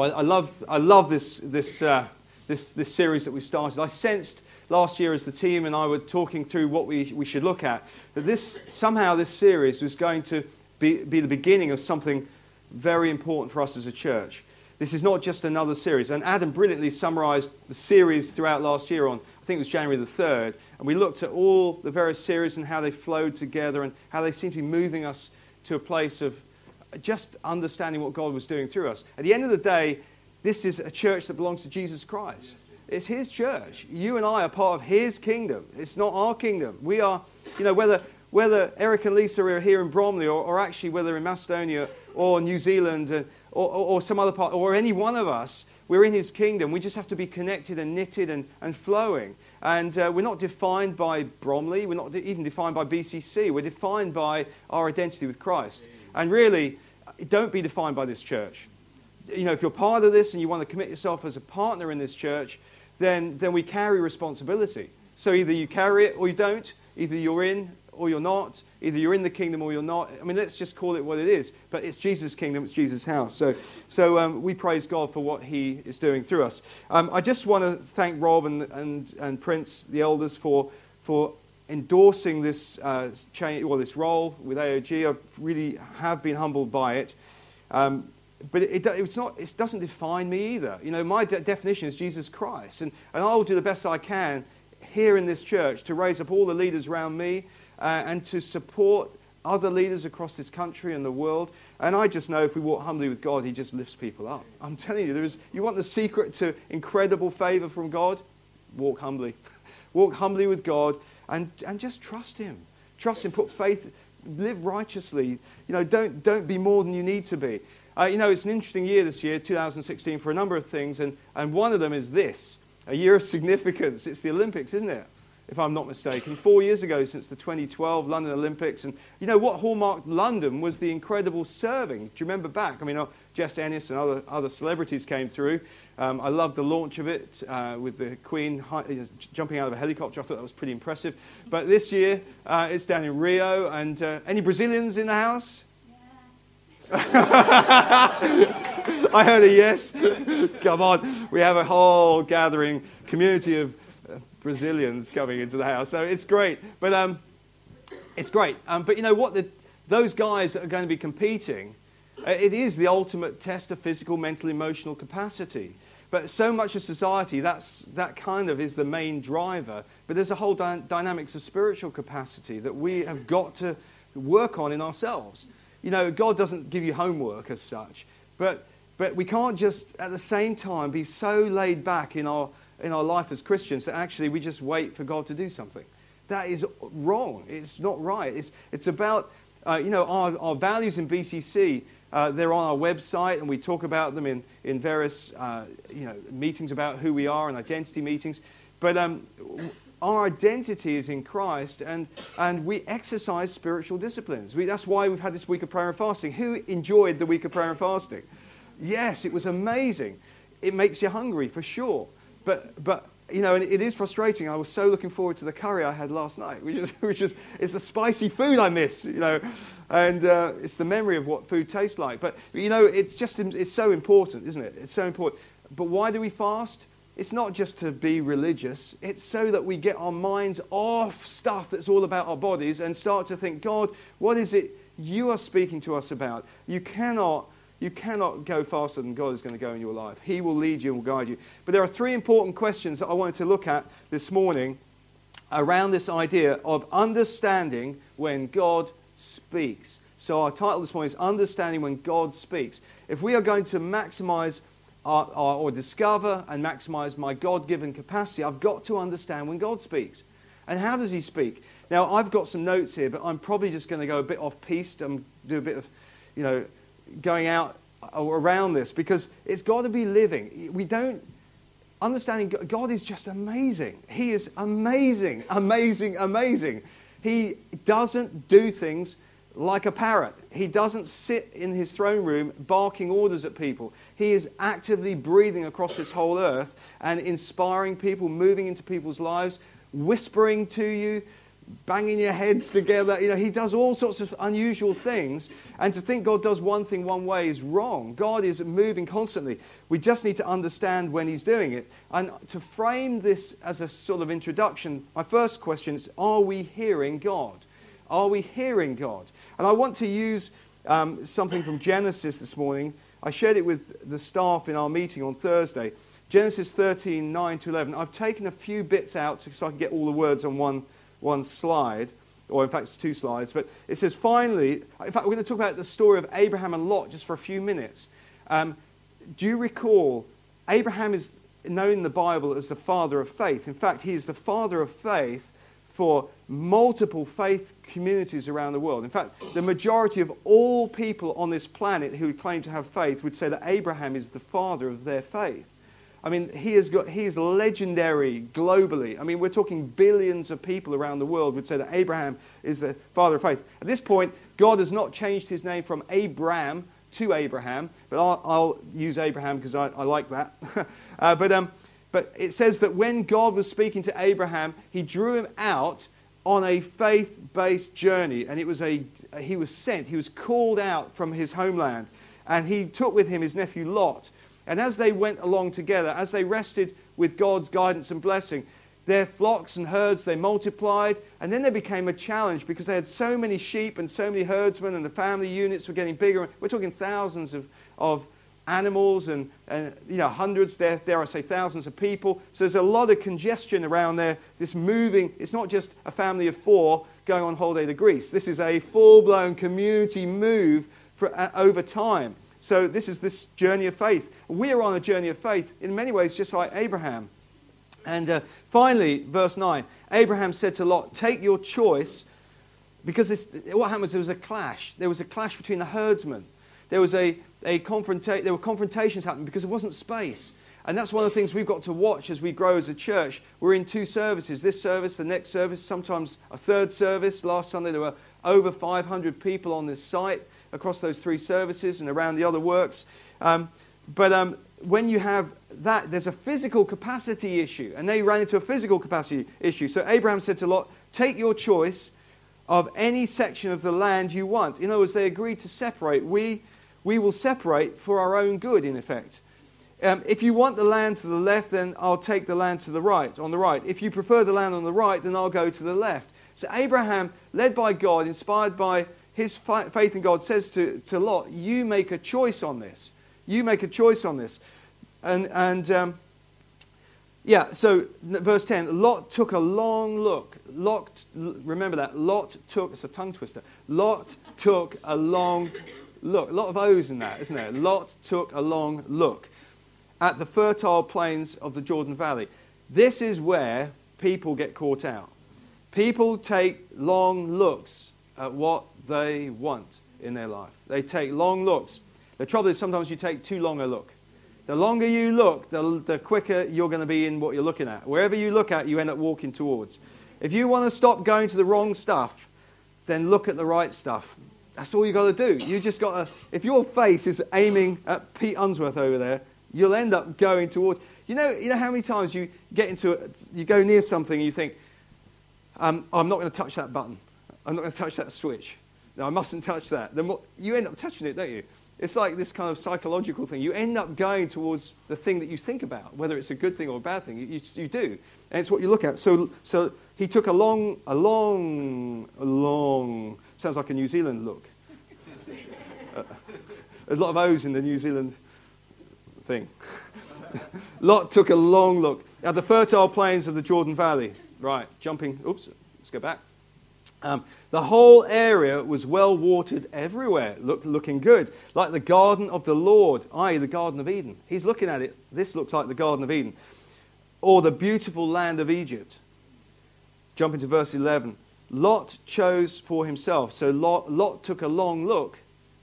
I, I, love, I love this, this, uh, this, this series that we started. I sensed last year as the team and I were talking through what we, we should look at, that this, somehow this series was going to be, be the beginning of something very important for us as a church. This is not just another series. And Adam brilliantly summarized the series throughout last year on, I think it was January the 3rd. And we looked at all the various series and how they flowed together and how they seem to be moving us to a place of just understanding what God was doing through us. At the end of the day, this is a church that belongs to Jesus Christ. It's His church. You and I are part of His kingdom. It's not our kingdom. We are, you know, whether, whether Eric and Lisa are here in Bromley or, or actually whether in Macedonia or New Zealand or, or, or some other part, or any one of us, we're in His kingdom. We just have to be connected and knitted and, and flowing. And uh, we're not defined by Bromley. We're not even defined by BCC. We're defined by our identity with Christ. And really, don't be defined by this church. You know, if you're part of this and you want to commit yourself as a partner in this church, then, then we carry responsibility. So either you carry it or you don't. Either you're in or you're not. Either you're in the kingdom or you're not. I mean, let's just call it what it is. But it's Jesus' kingdom, it's Jesus' house. So, so um, we praise God for what he is doing through us. Um, I just want to thank Rob and, and, and Prince, the elders, for, for endorsing this, uh, well, this role with AOG. I really have been humbled by it. Um, but it, it, it's not, it doesn't define me either. You know, my de- definition is Jesus Christ. And, and I will do the best I can here in this church to raise up all the leaders around me uh, and to support other leaders across this country and the world. And I just know if we walk humbly with God, He just lifts people up. I'm telling you, there is, you want the secret to incredible favor from God? Walk humbly. walk humbly with God and, and just trust Him. Trust Him, put faith, live righteously. You know, don't, don't be more than you need to be. Uh, you know, it's an interesting year this year, 2016, for a number of things, and, and one of them is this a year of significance. It's the Olympics, isn't it? If I'm not mistaken. Four years ago since the 2012 London Olympics. And you know what hallmarked London was the incredible serving. Do you remember back? I mean, uh, Jess Ennis and other, other celebrities came through. Um, I loved the launch of it uh, with the Queen high, uh, jumping out of a helicopter. I thought that was pretty impressive. But this year, uh, it's down in Rio. And uh, any Brazilians in the house? I heard a yes. Come on. We have a whole gathering, community of Brazilians coming into the house. So it's great. But um, it's great. Um, but you know what? The, those guys that are going to be competing, uh, it is the ultimate test of physical, mental, emotional capacity. But so much of society, that's, that kind of is the main driver. But there's a whole dy- dynamics of spiritual capacity that we have got to work on in ourselves. You know, God doesn't give you homework as such, but, but we can't just at the same time be so laid back in our, in our life as Christians that actually we just wait for God to do something. That is wrong. It's not right. It's, it's about, uh, you know, our, our values in BCC uh, they're on our website, and we talk about them in, in various uh, you know, meetings about who we are and identity meetings. But um, our identity is in Christ, and, and we exercise spiritual disciplines. We, that's why we've had this week of prayer and fasting. Who enjoyed the week of prayer and fasting? Yes, it was amazing. It makes you hungry, for sure. But, but you know, and it is frustrating. I was so looking forward to the curry I had last night, which is, which is it's the spicy food I miss, you know, and uh, it's the memory of what food tastes like. But, you know, it's just, it's so important, isn't it? It's so important. But why do we fast? It's not just to be religious. It's so that we get our minds off stuff that's all about our bodies and start to think, God, what is it you are speaking to us about? You cannot you cannot go faster than God is going to go in your life. He will lead you and will guide you. But there are three important questions that I wanted to look at this morning around this idea of understanding when God speaks. So, our title this morning is Understanding When God Speaks. If we are going to maximize our, our, or discover and maximize my God given capacity, I've got to understand when God speaks. And how does He speak? Now, I've got some notes here, but I'm probably just going to go a bit off piste and do a bit of, you know, going out uh, around this because it's got to be living. We don't understanding God is just amazing. He is amazing, amazing, amazing. He doesn't do things like a parrot. He doesn't sit in his throne room barking orders at people. He is actively breathing across this whole earth and inspiring people, moving into people's lives, whispering to you, banging your heads together. You know, he does all sorts of unusual things. And to think God does one thing one way is wrong. God is moving constantly. We just need to understand when he's doing it. And to frame this as a sort of introduction, my first question is Are we hearing God? Are we hearing God? And I want to use um, something from Genesis this morning. I shared it with the staff in our meeting on Thursday. Genesis 13, 9 to 11. I've taken a few bits out so I can get all the words on one one slide, or in fact, it's two slides. But it says, finally, in fact, we're going to talk about the story of Abraham and Lot just for a few minutes. Um, do you recall, Abraham is known in the Bible as the father of faith. In fact, he is the father of faith for multiple faith communities around the world. In fact, the majority of all people on this planet who claim to have faith would say that Abraham is the father of their faith. I mean, he, has got, he is legendary globally. I mean, we're talking billions of people around the world would say that Abraham is the father of faith. At this point, God has not changed his name from Abram to Abraham, but I'll, I'll use Abraham because I, I, like that. uh, but, um, but it says that when God was speaking to Abraham, he drew him out on a faith based journey, and it was a, he was sent, he was called out from his homeland, and he took with him his nephew Lot. And as they went along together, as they rested with God's guidance and blessing, their flocks and herds, they multiplied. And then they became a challenge because they had so many sheep and so many herdsmen, and the family units were getting bigger. We're talking thousands of, of animals and, and you know, hundreds, there, dare I say, thousands of people. So there's a lot of congestion around there. This moving, it's not just a family of four going on holiday to Greece. This is a full blown community move for, uh, over time. So this is this journey of faith. We're on a journey of faith in many ways, just like Abraham. And uh, finally, verse 9 Abraham said to Lot, Take your choice, because this, what happened was there was a clash. There was a clash between the herdsmen. There, was a, a confronta- there were confrontations happening because there wasn't space. And that's one of the things we've got to watch as we grow as a church. We're in two services this service, the next service, sometimes a third service. Last Sunday there were over 500 people on this site across those three services and around the other works. Um, but um, when you have that, there's a physical capacity issue. And they ran into a physical capacity issue. So Abraham said to Lot, Take your choice of any section of the land you want. In other words, they agreed to separate. We, we will separate for our own good, in effect. Um, if you want the land to the left, then I'll take the land to the right, on the right. If you prefer the land on the right, then I'll go to the left. So Abraham, led by God, inspired by his faith in God, says to, to Lot, You make a choice on this. You make a choice on this. And, and um, yeah, so verse 10 Lot took a long look. Lot, remember that. Lot took, it's a tongue twister. Lot took a long look. A lot of O's in that, isn't there? Lot took a long look at the fertile plains of the Jordan Valley. This is where people get caught out. People take long looks at what they want in their life. They take long looks. The trouble is sometimes you take too long a look. The longer you look, the, the quicker you're going to be in what you're looking at. Wherever you look at, you end up walking towards. If you want to stop going to the wrong stuff, then look at the right stuff. That's all you've got to do. You just got to, if your face is aiming at Pete Unsworth over there, you'll end up going towards. You know, you know how many times you get into you go near something and you think, um, I'm not going to touch that button. I'm not going to touch that switch. No, I mustn't touch that. Then what, you end up touching it, don't you? It's like this kind of psychological thing. You end up going towards the thing that you think about, whether it's a good thing or a bad thing. You, you, you do. And it's what you look at. So, so he took a long, a long, a long, sounds like a New Zealand look. uh, a lot of O's in the New Zealand thing. Lot took a long look at the fertile plains of the Jordan Valley. Right, jumping, oops, let's go back. Um, the whole area was well watered everywhere, look, looking good, like the garden of the Lord, i.e., the Garden of Eden. He's looking at it. This looks like the Garden of Eden, or the beautiful land of Egypt. Jump into verse 11. Lot chose for himself. So Lot, Lot took a long look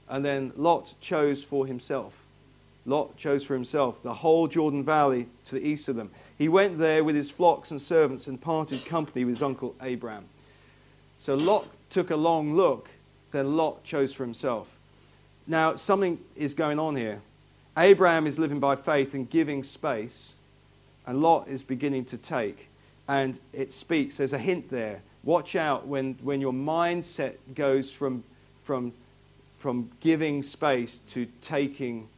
And then Lot chose for himself. Lot chose for himself the whole Jordan Valley to the east of them. He went there with his flocks and servants and parted company with his uncle Abraham. So Lot took a long look, then Lot chose for himself. Now, something is going on here. Abraham is living by faith and giving space, and Lot is beginning to take. And it speaks, there's a hint there. Watch out when, when your mindset goes from, from, from giving space to taking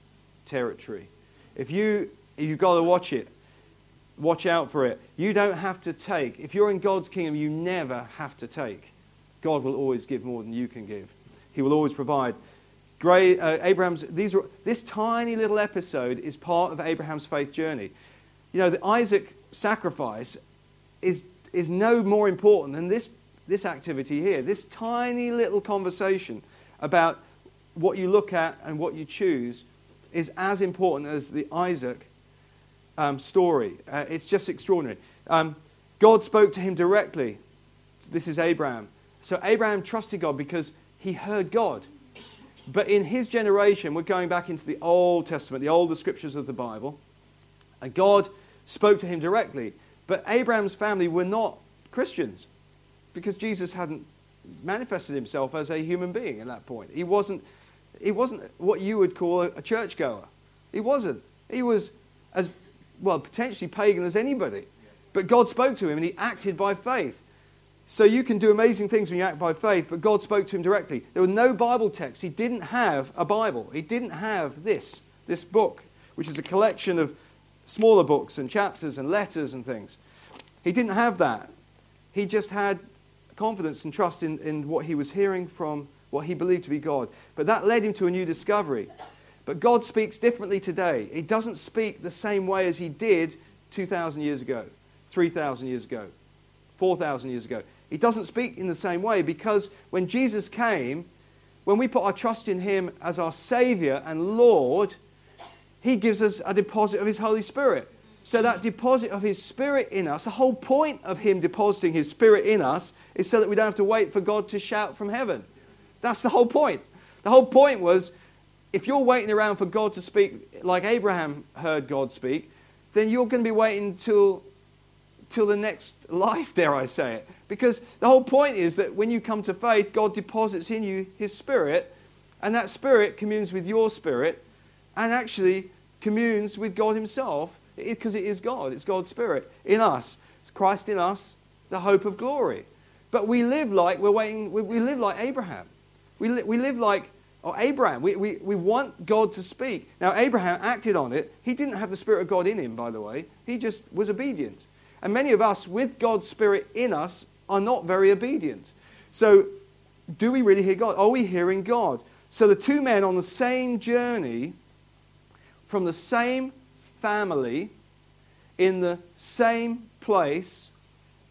territory. If you, you've got to watch it. Watch out for it. You don't have to take. If you're in God's kingdom, you never have to take. God will always give more than you can give. He will always provide. Great, uh, Abraham's, these are, this tiny little episode is part of Abraham's faith journey. You know, the Isaac sacrifice is, is no more important than this, this activity here. This tiny little conversation about what you look at and what you choose is as important as the Isaac um, story. Uh, it's just extraordinary. Um, God spoke to him directly. This is Abraham. So Abraham trusted God because he heard God. But in his generation, we're going back into the Old Testament, the older scriptures of the Bible, and God spoke to him directly. But Abraham's family were not Christians because Jesus hadn't manifested himself as a human being at that point. He wasn't, he wasn't what you would call a churchgoer. He wasn't. He was as, well, potentially pagan as anybody. But God spoke to him and he acted by faith. So you can do amazing things when you act by faith, but God spoke to him directly. There were no Bible texts. He didn't have a Bible. He didn't have this, this book, which is a collection of smaller books and chapters and letters and things. He didn't have that. He just had confidence and trust in, in what he was hearing from what he believed to be God. But that led him to a new discovery. But God speaks differently today. He doesn't speak the same way as he did 2,000 years ago, 3,000 years ago, 4,000 years ago. He doesn't speak in the same way because when Jesus came, when we put our trust in him as our Savior and Lord, he gives us a deposit of his Holy Spirit. So that deposit of his Spirit in us, the whole point of him depositing his Spirit in us is so that we don't have to wait for God to shout from heaven. That's the whole point. The whole point was if you're waiting around for God to speak like Abraham heard God speak, then you're going to be waiting till, till the next life, dare I say it. Because the whole point is that when you come to faith, God deposits in you his spirit, and that spirit communes with your spirit and actually communes with God himself because it, is God. It's God's spirit in us. It's Christ in us, the hope of glory. But we live like we're waiting, we, we live like Abraham. We, li- we live like or Abraham. We, we, we want God to speak. Now, Abraham acted on it. He didn't have the Spirit of God in him, by the way. He just was obedient. And many of us, with God's Spirit in us, are not very obedient. So, do we really hear God? Are we hearing God? So, the two men on the same journey, from the same family, in the same place,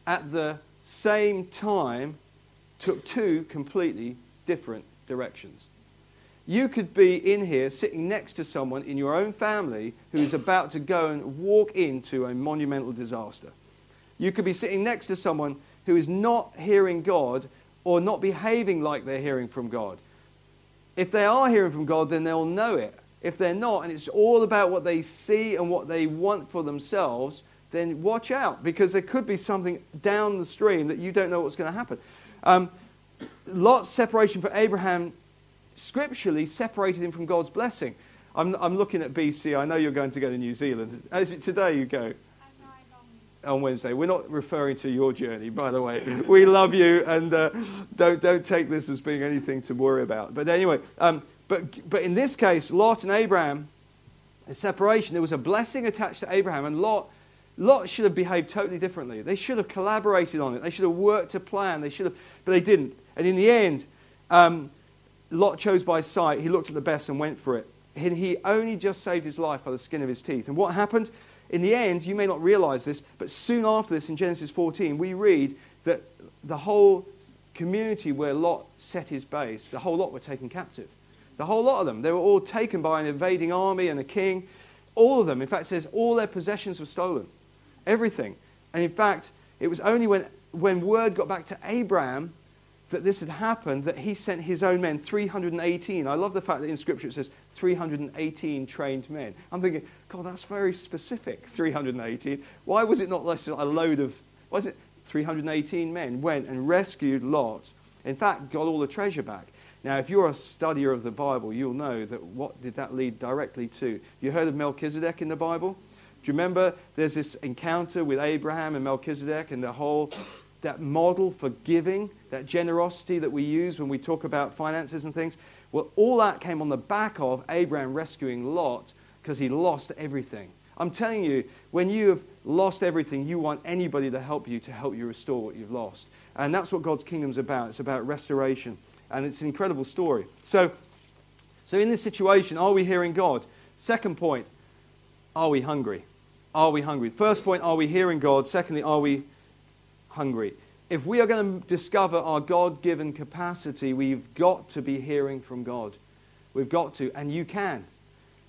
at the same time, took two completely different directions. You could be in here sitting next to someone in your own family who is about to go and walk into a monumental disaster. You could be sitting next to someone who is not hearing God or not behaving like they're hearing from God. If they are hearing from God, then they'll know it. If they're not, and it's all about what they see and what they want for themselves, then watch out because there could be something down the stream that you don't know what's going to happen. Um, Lot's separation for Abraham scripturally separated him from God's blessing. I'm, I'm looking at BC. I know you're going to go to New Zealand. Is it today you go? on Wednesday. We're not referring to your journey, by the way. We love you, and uh, don't, don't take this as being anything to worry about. But anyway, um, but, but in this case, Lot and Abraham, the separation, there was a blessing attached to Abraham, and Lot, Lot should have behaved totally differently. They should have collaborated on it. They should have worked a plan. They should have, but they didn't. And in the end, um, Lot chose by sight. He looked at the best and went for it. And he only just saved his life by the skin of his teeth. And what happened? In the end, you may not realize this, but soon after this, in Genesis 14, we read that the whole community where Lot set his base, the whole lot were taken captive. The whole lot of them. They were all taken by an invading army and a king. All of them. In fact, says all their possessions were stolen. Everything. And in fact, it was only when, when word got back to Abraham that this had happened, that he sent his own men, 318. I love the fact that in Scripture it says 318 trained men. I'm thinking, God, that's very specific, 318. Why was it not less a load of, is it 318 men went and rescued Lot? In fact, got all the treasure back. Now, if you're a studier of the Bible, you'll know that what did that lead directly to? You heard of Melchizedek in the Bible? Do you remember there's this encounter with Abraham and Melchizedek and the whole that model for giving, that generosity that we use when we talk about finances and things? Well, all that came on the back of Abraham rescuing Lot because he lost everything. I'm telling you, when you have lost everything, you want anybody to help you to help you restore what you've lost. And that's what God's kingdom's about. It's about restoration. And it's an incredible story. So, so in this situation, are we hearing God? Second point, are we hungry? Are we hungry? First point, are we hearing God? Secondly, are we hungry. If we are going to discover our God given capacity, we've got to be hearing from God. We've got to, and you can.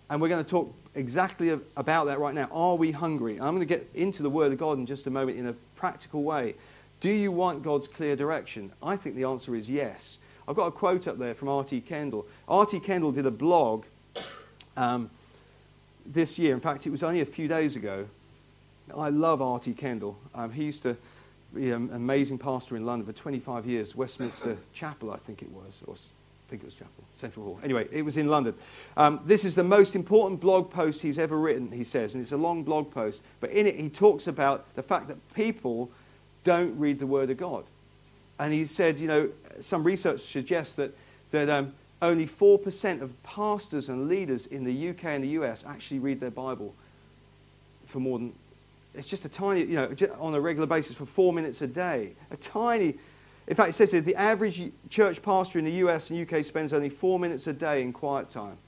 And we're going to talk exactly about that right now. Are we hungry? I'm going to get into the Word of God in just a moment in a practical way. Do you want God's clear direction? I think the answer is yes. I've got a quote up there from R.T. Kendall. R.T. Kendall did a blog um, this year. In fact, it was only a few days ago. I love R.T. Kendall. Um, he used to an amazing pastor in London for 25 years, Westminster Chapel, I think it was, or I think it was Chapel, Central Hall. Anyway, it was in London. Um, this is the most important blog post he's ever written, he says, and it's a long blog post. But in it, he talks about the fact that people don't read the Word of God. And he said, you know, some research suggests that, that um, only 4% of pastors and leaders in the UK and the US actually read their Bible for more than it's just a tiny, you know, on a regular basis for four minutes a day. A tiny, in fact, it says that the average church pastor in the US and UK spends only four minutes a day in quiet time.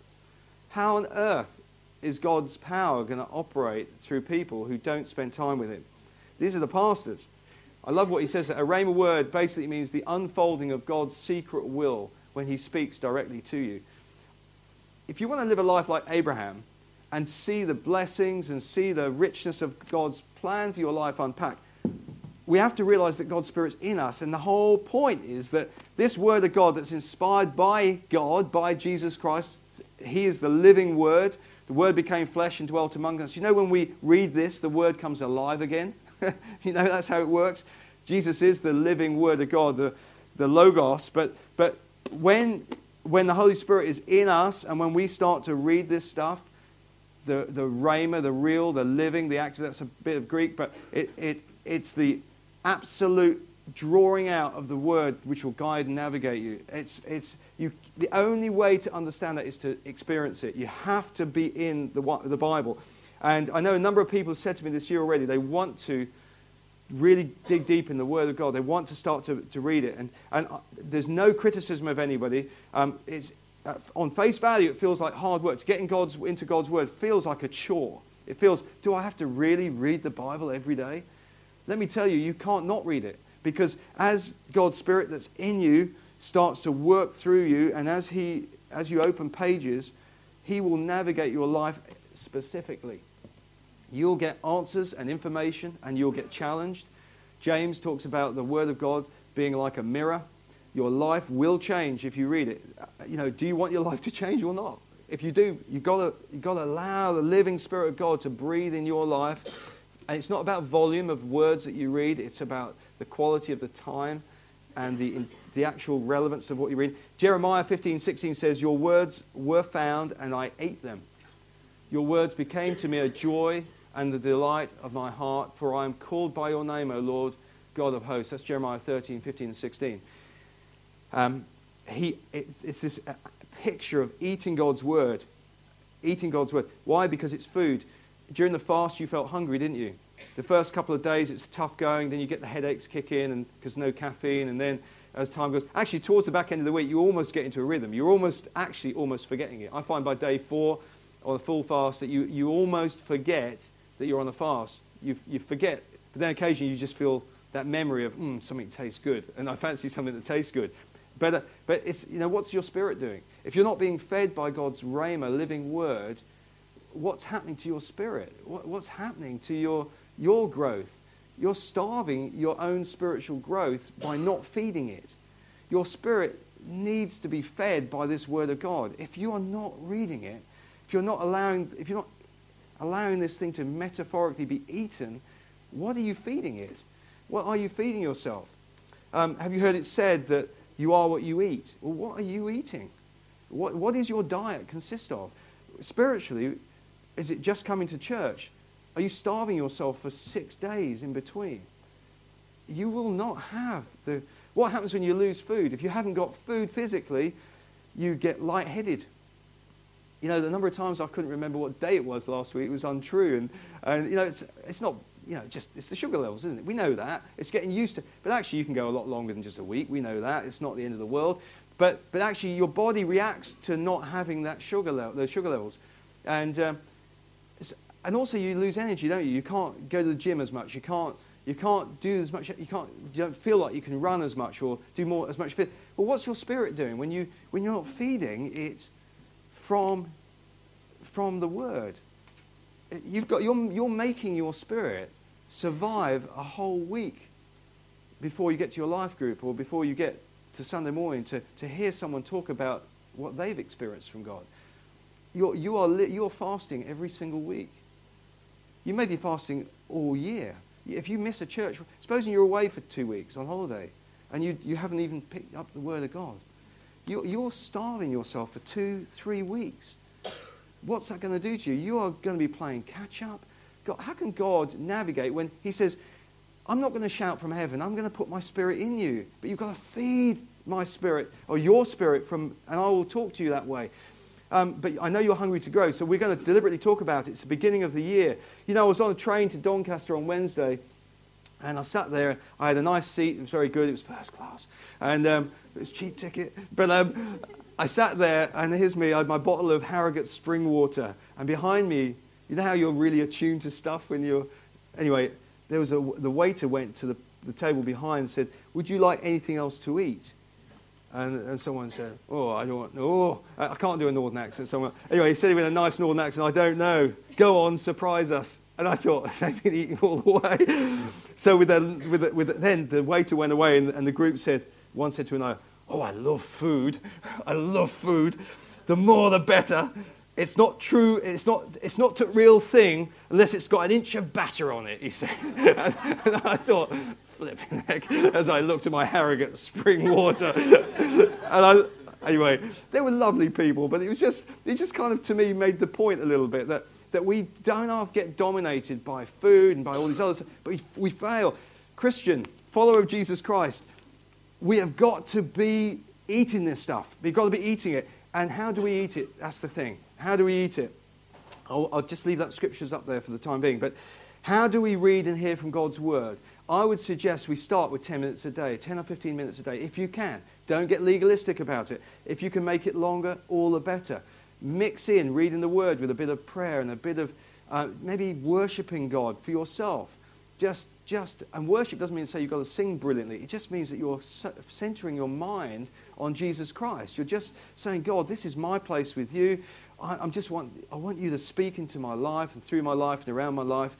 How on earth is God's power going to operate through people who don't spend time with Him? These are the pastors. I love what he says that a rhema word basically means the unfolding of God's secret will when He speaks directly to you. If you want to live a life like Abraham, and see the blessings and see the richness of God's plan for your life unpacked, we have to realize that God's Spirit's in us. And the whole point is that this Word of God that's inspired by God, by Jesus Christ, He is the living Word. The Word became flesh and dwelt among us. You know, when we read this, the Word comes alive again. you know, that's how it works. Jesus is the living Word of God, the, the Logos. But, but when, when the Holy Spirit is in us and when we start to read this stuff, the, the rhema, the real, the living, the active, that's a bit of Greek, but it, it, it's the absolute drawing out of the word which will guide and navigate you. It's, it's, you. The only way to understand that is to experience it. You have to be in the, the Bible. And I know a number of people have said to me this year already, they want to really dig deep in the Word of God. They want to start to, to read it. And, and uh, there's no criticism of anybody. Um, it's, on face value, it feels like hard work. To get God's, into God's Word feels like a chore. It feels, do I have to really read the Bible every day? Let me tell you, you can't not read it. Because as God's Spirit that's in you starts to work through you, and as, he, as you open pages, He will navigate your life specifically. You'll get answers and information, and you'll get challenged. James talks about the Word of God being like a mirror your life will change if you read it. You know, do you want your life to change or not? If you do, you've got to, you've got to allow the living Spirit of God to breathe in your life. And it's not about volume of words that you read, it's about the quality of the time and the, the actual relevance of what you read. Jeremiah 15, 16 says, Your words were found, and I ate them. Your words became to me a joy and the delight of my heart, for I am called by your name, O Lord, God of hosts. That's Jeremiah 13, 15, and 16. Um, he, it's this uh, picture of eating God's word. Eating God's word. Why? Because it's food. During the fast, you felt hungry, didn't you? The first couple of days, it's tough going. Then you get the headaches kick in because no caffeine. And then as time goes, actually, towards the back end of the week, you almost get into a rhythm. You're almost, actually, almost forgetting it. I find by day four or the full fast that you, you almost forget that you're on a fast. You, you forget. But then occasionally you just feel that memory of, mm, something tastes good. And I fancy something that tastes good. But, uh, but it's, you know, what's your spirit doing? If you're not being fed by God's rhema, living word, what's happening to your spirit? What, what's happening to your, your growth? You're starving your own spiritual growth by not feeding it. your spirit needs to be fed by this word of God. If you are not reading it, if you're not allowing, if you're not allowing this thing to metaphorically be eaten, what are you feeding it? What are you feeding yourself? Um, have you heard it said that you are what you eat? Well, what are you eating? What, what is your diet consist of? Spiritually, is it just coming to church? Are you starving yourself for six days in between? You will not have the. What happens when you lose food? If you haven't got food physically, you get lightheaded. You know, the number of times I couldn't remember what day it was last week was untrue. And, and you know, it's, it's not, you know, just, it's the sugar levels, isn't it? We know that. It's getting used to, but actually you can go a lot longer than just a week. We know that. It's not the end of the world. But, but actually your body reacts to not having that sugar level, those sugar levels. And, um, and also you lose energy, don't you? You can't go to the gym as much. You can't, you can't do as much. You, can't, you don't feel like you can run as much or do more as much. Well, what's your spirit doing when, you, when you're not feeding it from, from the Word? You've got, you're, you're making your spirit survive a whole week before you get to your life group or before you get to Sunday morning to, to hear someone talk about what they've experienced from God. You're, you are li- you're fasting every single week. You may be fasting all year. If you miss a church, supposing you're away for two weeks on holiday and you, you haven't even picked up the Word of God, you're, you're starving yourself for two, three weeks. What's that going to do to you? You are going to be playing catch up. God, how can God navigate when He says, I'm not going to shout from heaven, I'm going to put my spirit in you, but you've got to feed my spirit or your spirit from, and I will talk to you that way. Um, but I know you're hungry to grow, so we're going to deliberately talk about it. It's the beginning of the year. You know, I was on a train to Doncaster on Wednesday, and I sat there. I had a nice seat. It was very good. It was first class, and um, it was cheap ticket. But um, I sat there, and here's me. I had my bottle of Harrogate spring water, and behind me, you know how you're really attuned to stuff when you're. Anyway, there was a, the waiter went to the, the table behind and said, "Would you like anything else to eat?" And, and someone said, Oh, I don't want, oh, I can't do a northern accent. Someone, anyway, he said it with a nice northern accent. I don't know. Go on, surprise us. And I thought, they've been eating all the way. so with the, with the, with the, then the waiter went away, and, and the group said, one said to another, Oh, I love food. I love food. The more the better. It's not true, it's not, it's not a real thing unless it's got an inch of batter on it, he said. and, and I thought, flipping heck, as I looked at my Harrogate spring water. and I, anyway, they were lovely people, but it was just, it just kind of, to me, made the point a little bit that, that we don't have get dominated by food and by all these others, but we, we fail. Christian, follower of Jesus Christ, we have got to be eating this stuff. We've got to be eating it. And how do we eat it? That's the thing. How do we eat it? I'll, I'll just leave that scriptures up there for the time being. But how do we read and hear from God's word? I would suggest we start with 10 minutes a day, 10 or 15 minutes a day, if you can. Don't get legalistic about it. If you can make it longer, all the better. Mix in reading the Word with a bit of prayer and a bit of uh, maybe worshipping God for yourself. Just, just, and worship doesn't mean say you've got to sing brilliantly. It just means that you're centering your mind on Jesus Christ. You're just saying, God, this is my place with you. I, am just want, I want you to speak into my life and through my life and around my life.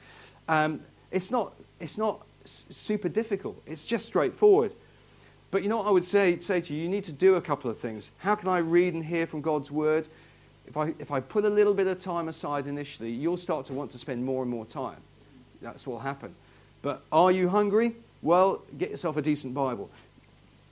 Um, it's not, it's not super difficult. It's just straightforward. But you know what I would say, say to you? You need to do a couple of things. How can I read and hear from God's word? If I, if I put a little bit of time aside initially, you'll start to want to spend more and more time. That's what will happen. But are you hungry? Well, get yourself a decent Bible.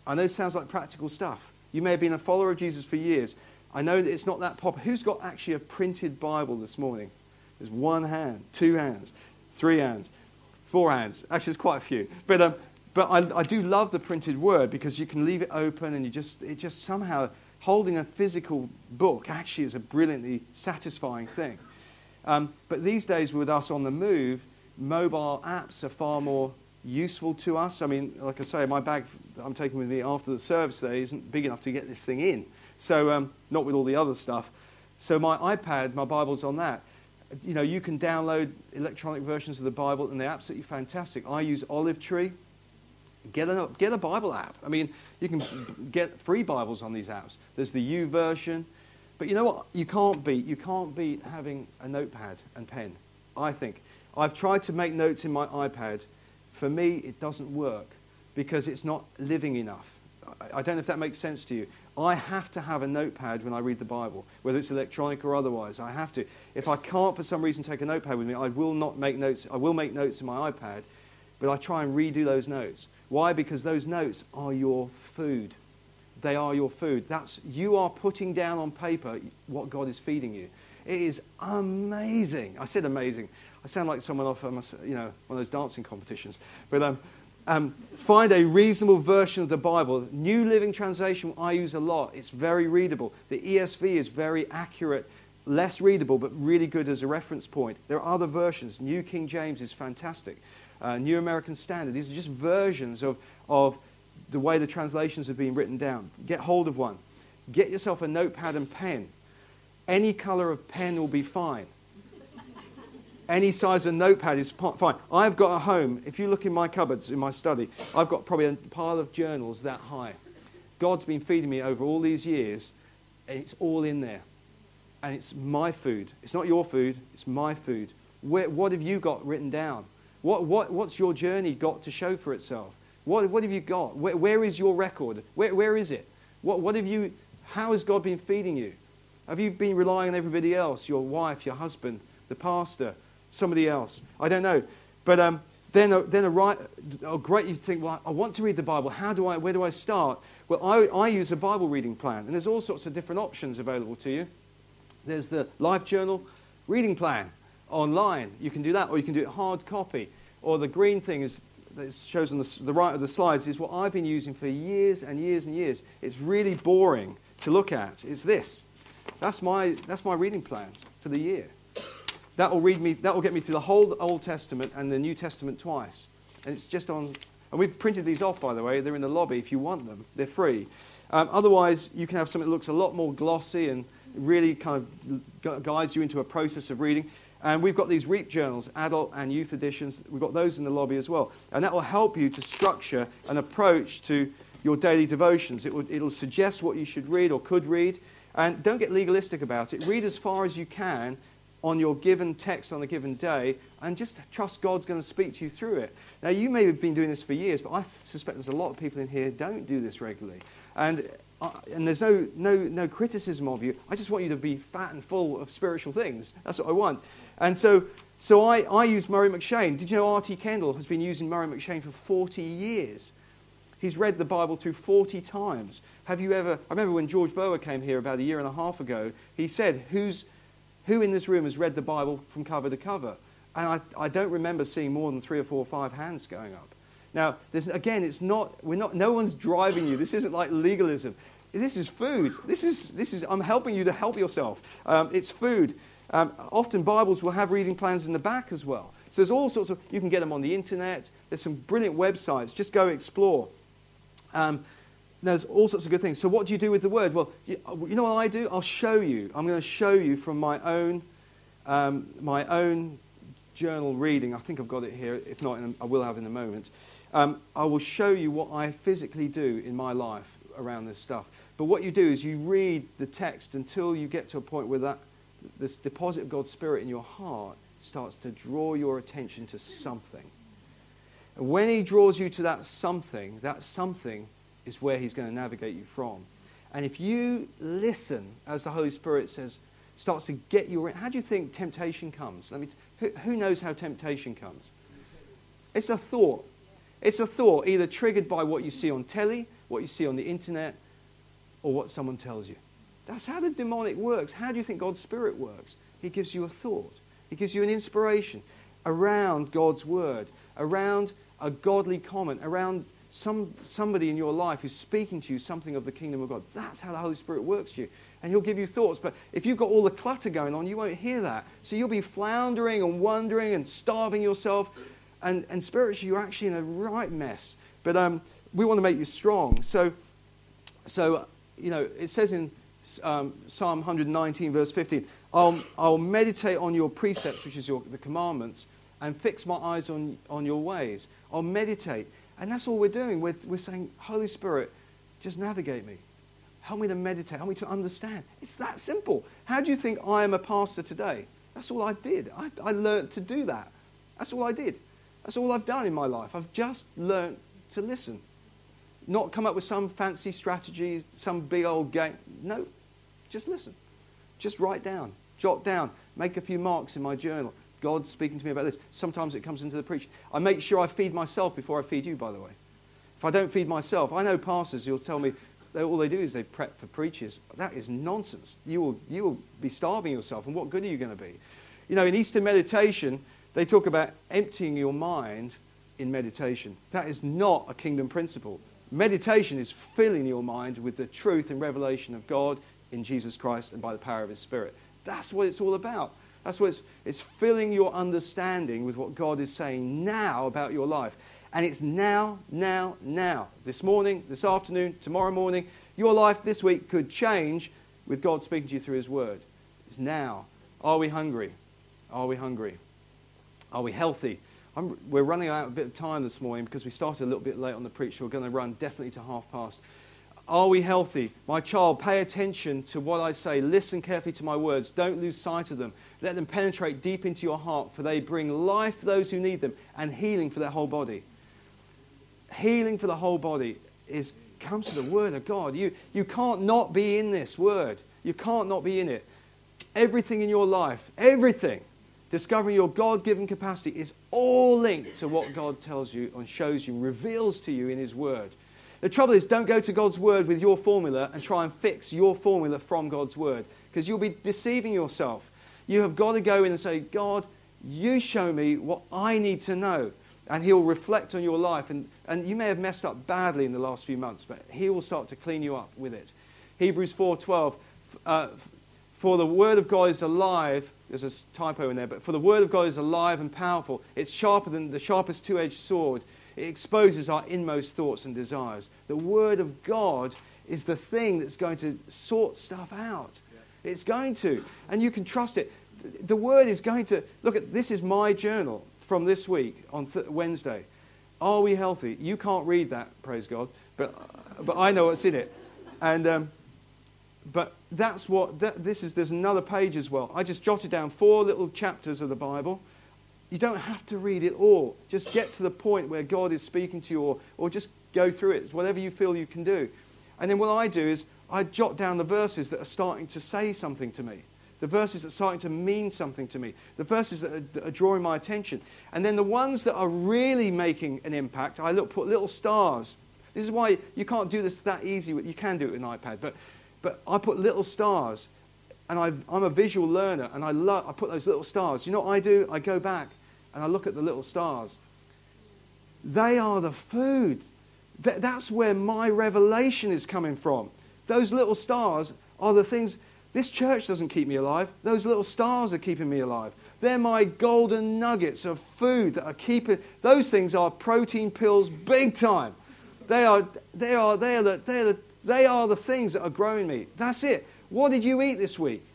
I know it sounds like practical stuff. You may have been a follower of Jesus for years. I know that it's not that popular. Who's got actually a printed Bible this morning? There's one hand, two hands, three hands. Four hands. Actually, there's quite a few. But, um, but I, I do love the printed word because you can leave it open and you just, it just somehow, holding a physical book actually is a brilliantly satisfying thing. Um, but these days, with us on the move, mobile apps are far more useful to us. I mean, like I say, my bag I'm taking with me after the service today isn't big enough to get this thing in. So, um, not with all the other stuff. So, my iPad, my Bible's on that you know, you can download electronic versions of the Bible, and they're absolutely fantastic. I use Olive Tree. Get a, get a Bible app. I mean, you can get free Bibles on these apps. There's the YouVersion. But you know what? You can't beat, you can't beat having a notepad and pen, I think. I've tried to make notes in my iPad. For me, it doesn't work because it's not living enough. I don't know if that makes sense to you. I have to have a notepad when I read the Bible, whether it's electronic or otherwise. I have to. If I can't for some reason take a notepad with me, I will not make notes. I will make notes in my iPad, but I try and redo those notes. Why? Because those notes are your food. They are your food. That's you are putting down on paper what God is feeding you. It is amazing. I said amazing. I sound like someone off, um, you know, one of those dancing competitions. But um, um, find a reasonable version of the Bible. New Living Translation I use a lot. It's very readable. The ESV is very accurate, less readable, but really good as a reference point. There are other versions. New King James is fantastic. Uh, New American Standard. These are just versions of, of the way the translations have been written down. Get hold of one. Get yourself a notepad and pen. Any color of pen will be fine. Any size of notepad is fine. I've got a home. If you look in my cupboards in my study, I've got probably a pile of journals that high. God's been feeding me over all these years, and it's all in there. And it's my food. It's not your food, it's my food. Where, what have you got written down? What, what, what's your journey got to show for itself? What, what have you got? Where, where is your record? Where, where is it? What, what have you, how has God been feeding you? Have you been relying on everybody else, your wife, your husband, the pastor, somebody else. I don't know. But um, then, a, then a, right, a great, you think, well, I want to read the Bible. How do I, where do I start? Well, I, I use a Bible reading plan, and there's all sorts of different options available to you. There's the Life Journal reading plan online. You can do that, or you can do it hard copy. Or the green thing is that shows on the, the right of the slides is what I've been using for years and years and years. It's really boring to look at. It's this. That's my, that's my reading plan for the year. That will read me. That will get me through the whole Old Testament and the New Testament twice. And it's just on. And we've printed these off, by the way. They're in the lobby if you want them. They're free. Um, otherwise, you can have something that looks a lot more glossy and really kind of guides you into a process of reading. And we've got these REAP journals, adult and youth editions. We've got those in the lobby as well. And that will help you to structure an approach to your daily devotions. It will, it'll suggest what you should read or could read. And don't get legalistic about it. Read as far as you can on your given text on a given day and just trust God's going to speak to you through it. Now, you may have been doing this for years, but I suspect there's a lot of people in here don't do this regularly. And, uh, and there's no, no, no criticism of you. I just want you to be fat and full of spiritual things. That's what I want. And so, so I, I use Murray M'Cheyne. Did you know R.T. Kendall has been using Murray M'Cheyne for 40 years? He's read the Bible through 40 times. Have you ever, I remember when George Bower came here about a year and a half ago, he said, who's, who in this room has read the Bible from cover to cover? And I, I don't remember seeing more than three or four or five hands going up. Now, again, it's not, we're not, no one's driving you. This isn't like legalism. This is food. This is, this is, I'm helping you to help yourself. Um, it's food. Um, often Bibles will have reading plans in the back as well. So there's all sorts of, you can get them on the internet. There's some brilliant websites. Just go explore. Um, there's all sorts of good things. So what do you do with the word? Well, you, you know what I do? I'll show you. I'm going to show you from my own, um, my own journal reading. I think I've got it here. If not, I will have in a moment. Um, I will show you what I physically do in my life around this stuff. But what you do is you read the text until you get to a point where that this deposit of God's Spirit in your heart starts to draw your attention to something. And when He draws you to that something, that something is where he's going to navigate you from. And if you listen, as the Holy Spirit says, starts to get you, how do you think temptation comes? Let me, who, who knows how temptation comes? It's a thought. It's a thought either triggered by what you see on telly, what you see on the internet, or what someone tells you. That's how the demonic works. How do you think God's Spirit works? He gives you a thought. He gives you an inspiration around God's Word, around a godly comment, around some, somebody in your life who's speaking to you something of the kingdom of God. That's how the Holy Spirit works to you. And He'll give you thoughts. But if you've got all the clutter going on, you won't hear that. So you'll be floundering and wondering and starving yourself. And, and spiritually, you're actually in a right mess. But um, we want to make you strong. So, so you know, it says in um, Psalm 119, verse 15, I'll, I'll meditate on your precepts, which is your, the commandments, and fix my eyes on, on your ways. I'll meditate. And that's all we're doing. We're, we're saying, Holy Spirit, just navigate me. Help me to meditate. Help me to understand. It's that simple. How do you think I am a pastor today? That's all I did. I, I learned to do that. That's all I did. That's all I've done in my life. I've just learned to listen. not come up with some fancy strategy, some big old game. No, just listen. Just write down, jot down, make a few marks in my journal. God's speaking to me about this. Sometimes it comes into the preach. I make sure I feed myself before I feed you, by the way. If I don't feed myself, I know pastors who'll tell me all they do is they prep for preachers. That is nonsense. You will, you will be starving yourself, and what good are you going to be? You know, in Eastern meditation, they talk about emptying your mind in meditation. That is not a kingdom principle. Meditation is filling your mind with the truth and revelation of God in Jesus Christ and by the power of His Spirit. That's what it's all about. That's what it's, it's filling your understanding with what God is saying now about your life. And it's now, now, now. This morning, this afternoon, tomorrow morning. Your life this week could change with God speaking to you through His Word. It's now. Are we hungry? Are we hungry? Are we healthy? I'm, we're running out a bit of time this morning because we started a little bit late on the preach. So we're going to run definitely to half past. Are we healthy? My child, pay attention to what I say. Listen carefully to my words. Don't lose sight of them. Let them penetrate deep into your heart, for they bring life to those who need them and healing for their whole body. Healing for the whole body is, comes to the Word of God. You, you can't not be in this Word. You can't not be in it. Everything in your life, everything, discovering your God given capacity is all linked to what God tells you and shows you, reveals to you in His Word. The trouble is, don't go to God's word with your formula and try and fix your formula from God's word because you'll be deceiving yourself. You have got to go in and say, God, you show me what I need to know. And he'll reflect on your life. And, and you may have messed up badly in the last few months, but he will start to clean you up with it. Hebrews 4.12, uh, for the word of God is alive. There's a typo in there, but for the word of God is alive and powerful. It's sharper than the sharpest two-edged sword it exposes our inmost thoughts and desires. The Word of God is the thing that's going to sort stuff out. Yeah. It's going to. And you can trust it. The Word is going to. Look at this is my journal from this week on th- Wednesday. Are we healthy? You can't read that, praise God, but, but I know what's in it. And, um, but that's what, that, this is, there's another page as well. I just jotted down four little chapters of the Bible you don't have to read it all. Just get to the point where God is speaking to you, or, or just go through it, whatever you feel you can do. And then what I do is I jot down the verses that are starting to say something to me, the verses that are starting to mean something to me, the verses that are, that are drawing my attention. And then the ones that are really making an impact, I look, put little stars. This is why you can't do this that easy. You can do it with an iPad, but, but I put little stars. And i am a visual learner, and I, love, I put those little stars. You know what I do? I go back and I look at the little stars, they are the food. That's where my revelation is coming from. Those little stars are the things. This church doesn't keep me alive. Those little stars are keeping me alive. They're my golden nuggets of food that are keeping. Those things are protein pills, big time. They are, they are, they are, the, they are, the, they are the things that are growing me. That's it. What did you eat this week?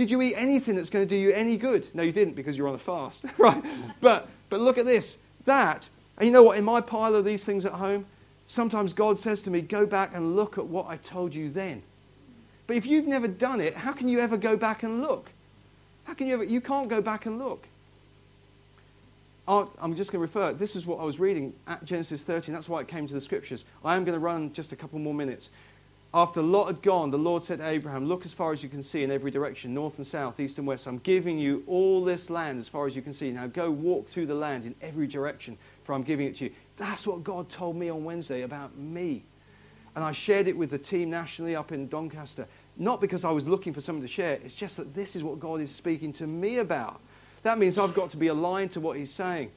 Did you eat anything that's going to do you any good? No, you didn't because you're on a fast, right? But, but look at this. That, and you know what? In my pile of these things at home, sometimes God says to me, go back and look at what I told you then. But if you've never done it, how can you ever go back and look? How can you ever? You can't go back and look. I'm just going to refer. This is what I was reading at Genesis 13. That's why it came to the scriptures. I am going to run just a couple more minutes. After Lot had gone, the Lord said to Abraham, Look as far as you can see in every direction, north and south, east and west. I'm giving you all this land as far as you can see. Now go walk through the land in every direction, for I'm giving it to you. That's what God told me on Wednesday about me. And I shared it with the team nationally up in Doncaster. Not because I was looking for someone to share, it's just that this is what God is speaking to me about. That means I've got to be aligned to what He's saying.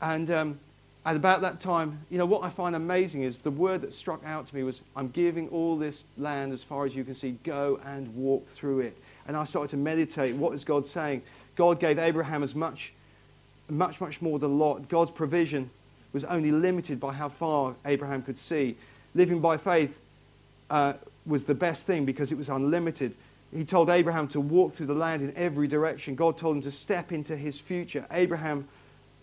And um, at about that time, you know, what I find amazing is the word that struck out to me was, I'm giving all this land as far as you can see, go and walk through it. And I started to meditate, what is God saying? God gave Abraham as much, much, much more than Lot. God's provision was only limited by how far Abraham could see. Living by faith uh, was the best thing because it was unlimited. He told Abraham to walk through the land in every direction. God told him to step into his future. Abraham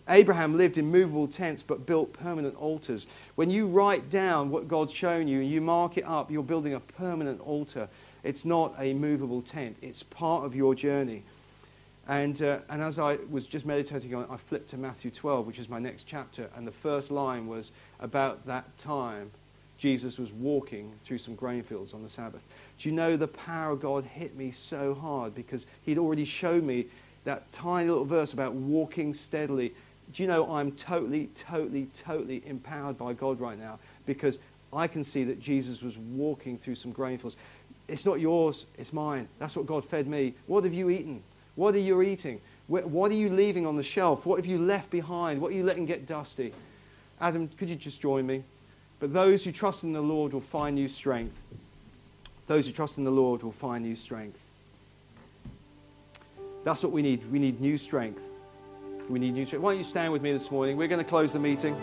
Abraham lived in movable tents but built permanent altars. When you write down what God's shown you and you mark it up, you're building a permanent altar. It's not a movable tent, it's part of your journey. And, uh, and as I was just meditating on it, I flipped to Matthew 12, which is my next chapter, and the first line was about that time Jesus was walking through some grain fields on the Sabbath. Do you know the power of God hit me so hard because he'd already shown me that tiny little verse about walking steadily. Do you know I'm totally, totally, totally empowered by God right now because I can see that Jesus was walking through some grain fields. It's not yours, it's mine. That's what God fed me. What have you eaten? What are you eating? What are you leaving on the shelf? What have you left behind? What are you letting get dusty? Adam, could you just join me? But those who trust in the Lord will find new strength. Those who trust in the Lord will find new strength. That's what we need. We need new strength. We need strength. Why don't you stand with me this morning? We're going to close the meeting.